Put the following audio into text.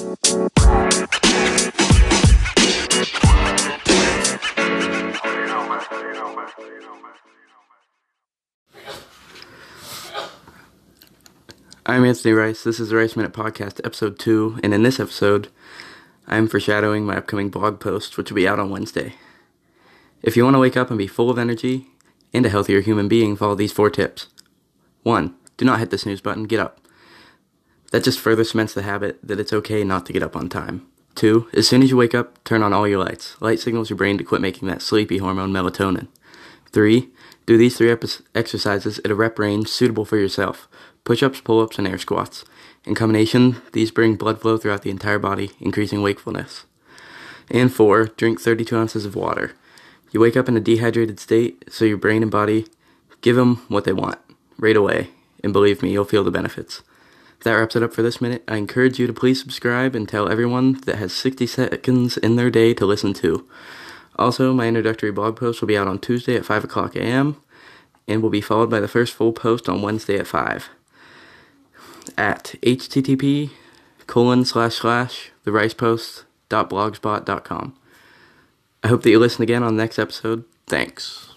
I'm Anthony Rice. This is the Rice Minute Podcast, episode 2, and in this episode, I'm foreshadowing my upcoming blog post, which will be out on Wednesday. If you want to wake up and be full of energy and a healthier human being, follow these four tips. 1. Do not hit the snooze button, get up. That just further cements the habit that it's okay not to get up on time. 2. As soon as you wake up, turn on all your lights. Light signals your brain to quit making that sleepy hormone melatonin. 3. Do these three exercises at a rep range suitable for yourself push ups, pull ups, and air squats. In combination, these bring blood flow throughout the entire body, increasing wakefulness. And 4. Drink 32 ounces of water. You wake up in a dehydrated state, so your brain and body give them what they want right away, and believe me, you'll feel the benefits. That wraps it up for this minute. I encourage you to please subscribe and tell everyone that has 60 seconds in their day to listen to. Also, my introductory blog post will be out on Tuesday at 5 o'clock a.m. and will be followed by the first full post on Wednesday at 5 at http colon slash slash thericepost.blogspot.com. I hope that you listen again on the next episode. Thanks.